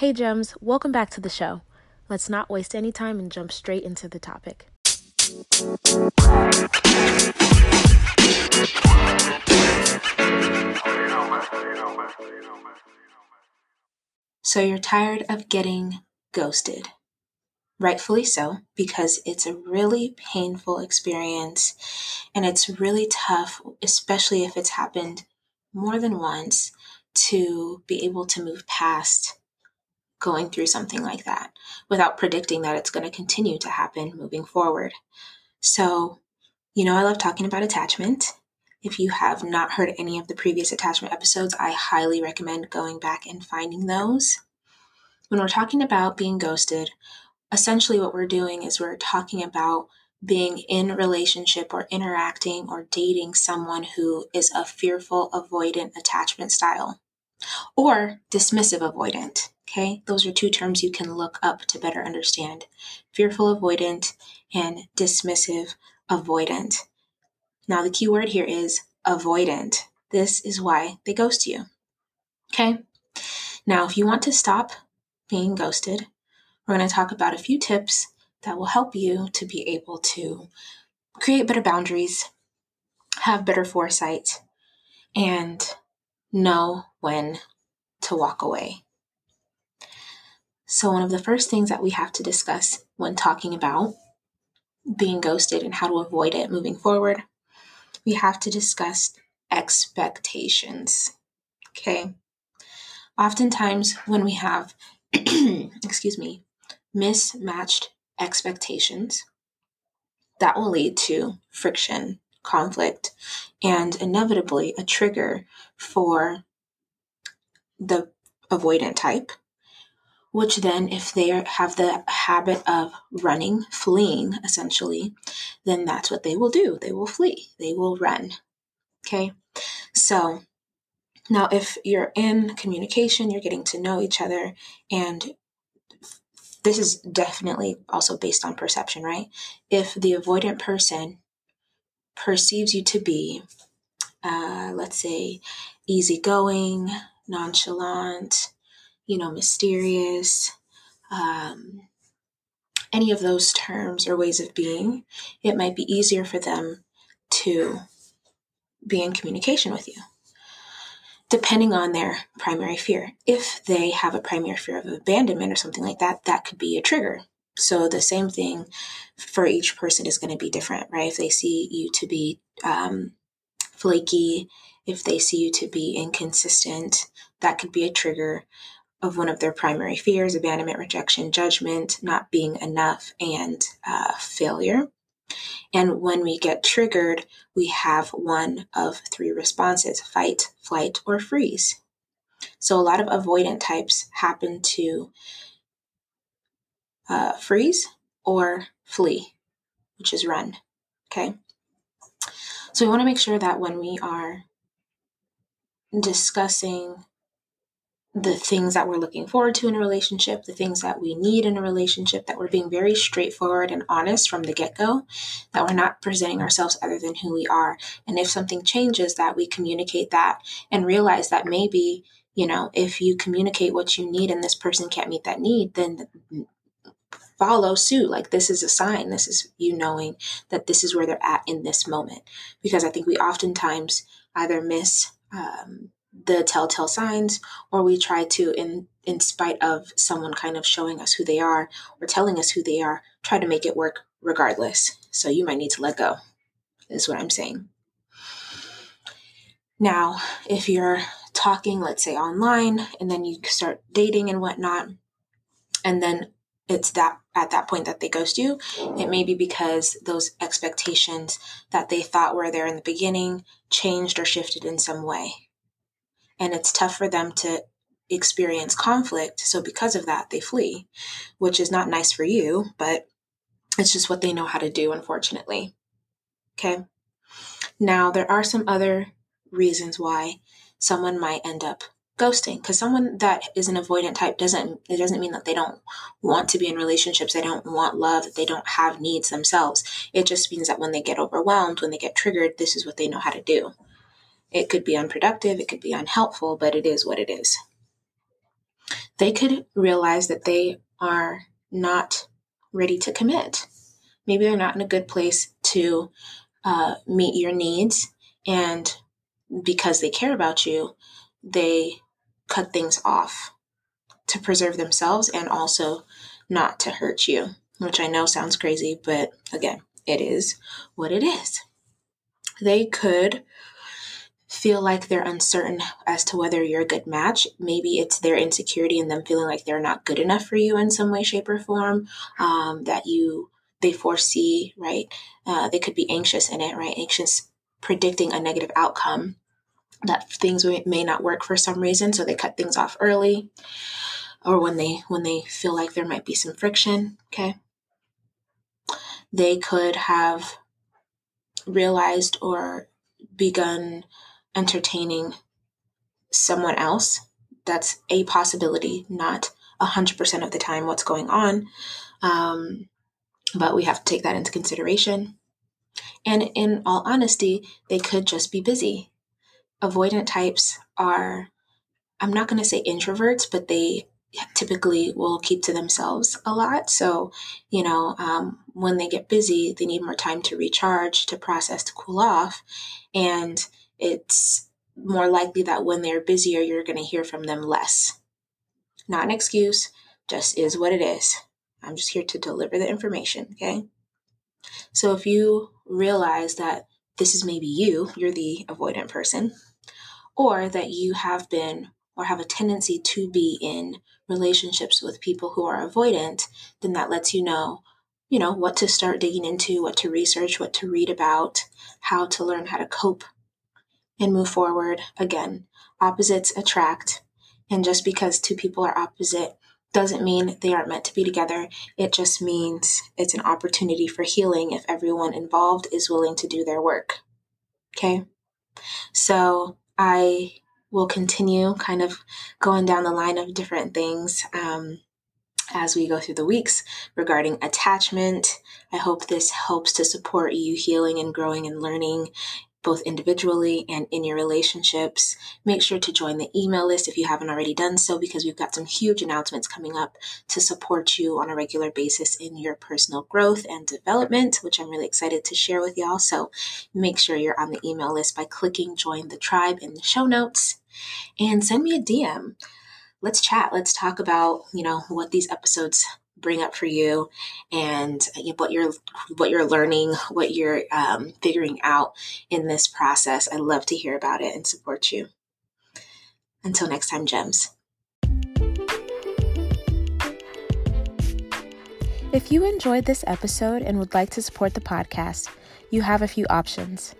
Hey, Gems, welcome back to the show. Let's not waste any time and jump straight into the topic. So, you're tired of getting ghosted. Rightfully so, because it's a really painful experience and it's really tough, especially if it's happened more than once, to be able to move past going through something like that without predicting that it's going to continue to happen moving forward. So, you know, I love talking about attachment. If you have not heard any of the previous attachment episodes, I highly recommend going back and finding those. When we're talking about being ghosted, essentially what we're doing is we're talking about being in relationship or interacting or dating someone who is a fearful avoidant attachment style or dismissive avoidant. Okay, those are two terms you can look up to better understand fearful avoidant and dismissive avoidant. Now, the key word here is avoidant. This is why they ghost you. Okay, now if you want to stop being ghosted, we're going to talk about a few tips that will help you to be able to create better boundaries, have better foresight, and know when to walk away. So, one of the first things that we have to discuss when talking about being ghosted and how to avoid it moving forward, we have to discuss expectations. Okay. Oftentimes, when we have, excuse me, mismatched expectations, that will lead to friction, conflict, and inevitably a trigger for the avoidant type. Which then, if they have the habit of running, fleeing essentially, then that's what they will do. They will flee, they will run. Okay, so now if you're in communication, you're getting to know each other, and this is definitely also based on perception, right? If the avoidant person perceives you to be, uh, let's say, easygoing, nonchalant, you know, mysterious, um, any of those terms or ways of being, it might be easier for them to be in communication with you depending on their primary fear. If they have a primary fear of abandonment or something like that, that could be a trigger. So the same thing for each person is going to be different, right? If they see you to be um, flaky, if they see you to be inconsistent, that could be a trigger of one of their primary fears abandonment, rejection, judgment, not being enough, and uh, failure. And when we get triggered, we have one of three responses fight, flight, or freeze. So a lot of avoidant types happen to uh, freeze or flee, which is run. Okay. So we want to make sure that when we are discussing the things that we're looking forward to in a relationship, the things that we need in a relationship, that we're being very straightforward and honest from the get go, that we're not presenting ourselves other than who we are. And if something changes, that we communicate that and realize that maybe, you know, if you communicate what you need and this person can't meet that need, then follow suit. Like this is a sign. This is you knowing that this is where they're at in this moment. Because I think we oftentimes either miss, um, the telltale signs or we try to in in spite of someone kind of showing us who they are or telling us who they are try to make it work regardless. So you might need to let go is what i'm saying. Now if you're talking let's say online and then you start dating and whatnot and then it's that at that point that they ghost you it may be because those expectations that they thought were there in the beginning changed or shifted in some way and it's tough for them to experience conflict. So, because of that, they flee, which is not nice for you, but it's just what they know how to do, unfortunately. Okay. Now, there are some other reasons why someone might end up ghosting because someone that is an avoidant type doesn't it doesn't mean that they don't want to be in relationships they don't want love they don't have needs themselves it just means that when they get overwhelmed when they get triggered this is what they know how to do it could be unproductive, it could be unhelpful, but it is what it is. they could realize that they are not ready to commit. Maybe they're not in a good place to uh, meet your needs. And because they care about you, they cut things off to preserve themselves and also not to hurt you, which I know sounds crazy, but again, it is what it is. They could feel like they're uncertain as to whether you're a good match. Maybe it's their insecurity and them feeling like they're not good enough for you in some way, shape, or form. Um, that you they foresee, right? Uh, they could be anxious in it, right? Anxious predicting a negative outcome that things may not work for some reason, so they cut things off early, or when they when they feel like there might be some friction. Okay, they could have realized or begun entertaining someone else. That's a possibility, not 100% of the time what's going on. Um, but we have to take that into consideration. And in all honesty, they could just be busy. Avoidant types are, I'm not going to say introverts, but they typically will keep to themselves a lot. So, you know, um, when they get busy, they need more time to recharge, to process, to cool off. And it's more likely that when they're busier, you're going to hear from them less. Not an excuse, just is what it is. I'm just here to deliver the information, okay? So if you realize that this is maybe you, you're the avoidant person, or that you have been or have a tendency to be in relationships with people who are avoidant, then that lets you know, you know, what to start digging into, what to research, what to read about, how to learn how to cope and move forward. Again, opposites attract. And just because two people are opposite doesn't mean they aren't meant to be together. It just means it's an opportunity for healing if everyone involved is willing to do their work. Okay? So I will continue kind of going down the line of different things. Um, as we go through the weeks regarding attachment. I hope this helps to support you healing and growing and learning both individually and in your relationships. Make sure to join the email list if you haven't already done so, because we've got some huge announcements coming up to support you on a regular basis in your personal growth and development, which I'm really excited to share with y'all. So make sure you're on the email list by clicking join the tribe in the show notes and send me a DM. Let's chat. Let's talk about, you know, what these episodes bring up for you and what you're what you're learning what you're um, figuring out in this process. I love to hear about it and support you. Until next time gems. If you enjoyed this episode and would like to support the podcast you have a few options.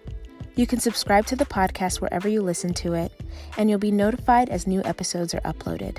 You can subscribe to the podcast wherever you listen to it and you'll be notified as new episodes are uploaded